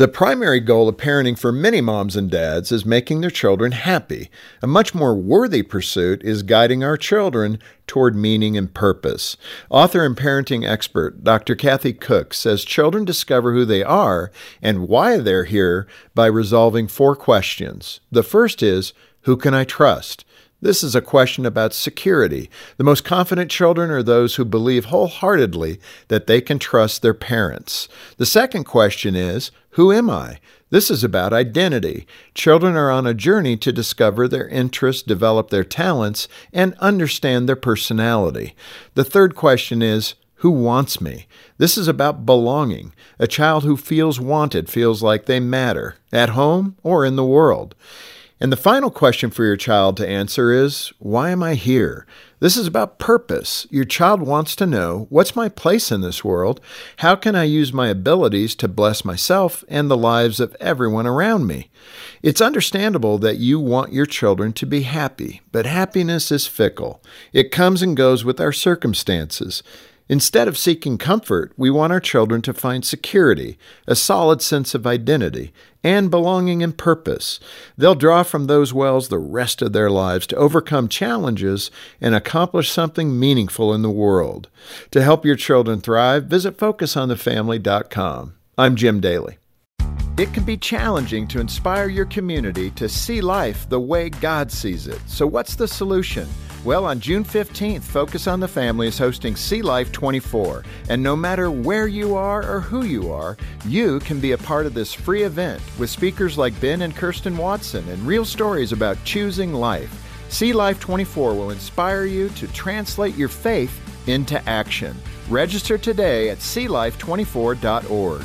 The primary goal of parenting for many moms and dads is making their children happy. A much more worthy pursuit is guiding our children toward meaning and purpose. Author and parenting expert Dr. Kathy Koch says children discover who they are and why they're here by resolving four questions. The first is, Who can I trust? This is a question about security. The most confident children are those who believe wholeheartedly that they can trust their parents. The second question is, Who am I? This is about identity. Children are on a journey to discover their interests, develop their talents, and understand their personality. The third question is, who wants me? This is about belonging. A child who feels wanted feels like they matter, at home or in the world. And the final question for your child to answer is Why am I here? This is about purpose. Your child wants to know what's my place in this world? How can I use my abilities to bless myself and the lives of everyone around me? It's understandable that you want your children to be happy, but happiness is fickle. It comes and goes with our circumstances. Instead of seeking comfort, we want our children to find security, a solid sense of identity, and belonging and purpose. They'll draw from those wells the rest of their lives to overcome challenges and accomplish something meaningful in the world. To help your children thrive, visit FocusOnTheFamily.com. I'm Jim Daly. It can be challenging to inspire your community to see life the way God sees it. So, what's the solution? Well, on June 15th, Focus on the Family is hosting See Life 24. And no matter where you are or who you are, you can be a part of this free event with speakers like Ben and Kirsten Watson and real stories about choosing life. See Life 24 will inspire you to translate your faith into action. Register today at seelife24.org.